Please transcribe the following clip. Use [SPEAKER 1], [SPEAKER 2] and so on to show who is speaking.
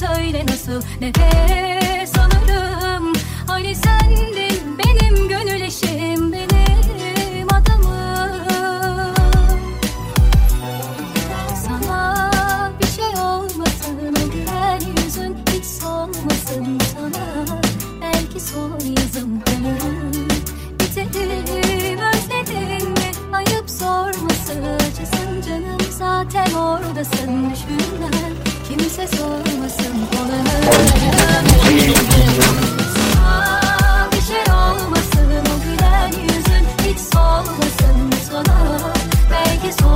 [SPEAKER 1] söyle nasıl nefes alırım? Hani sendin benim gönül eşim benim adamım. Sana bir şey olmasın o güler yüzün hiç solmasın sana. Belki son yazım kalır. Biterim özledin mi? Ayıp sorması acısın canım. Zaten oradasın düşünmem kimse sormasın que.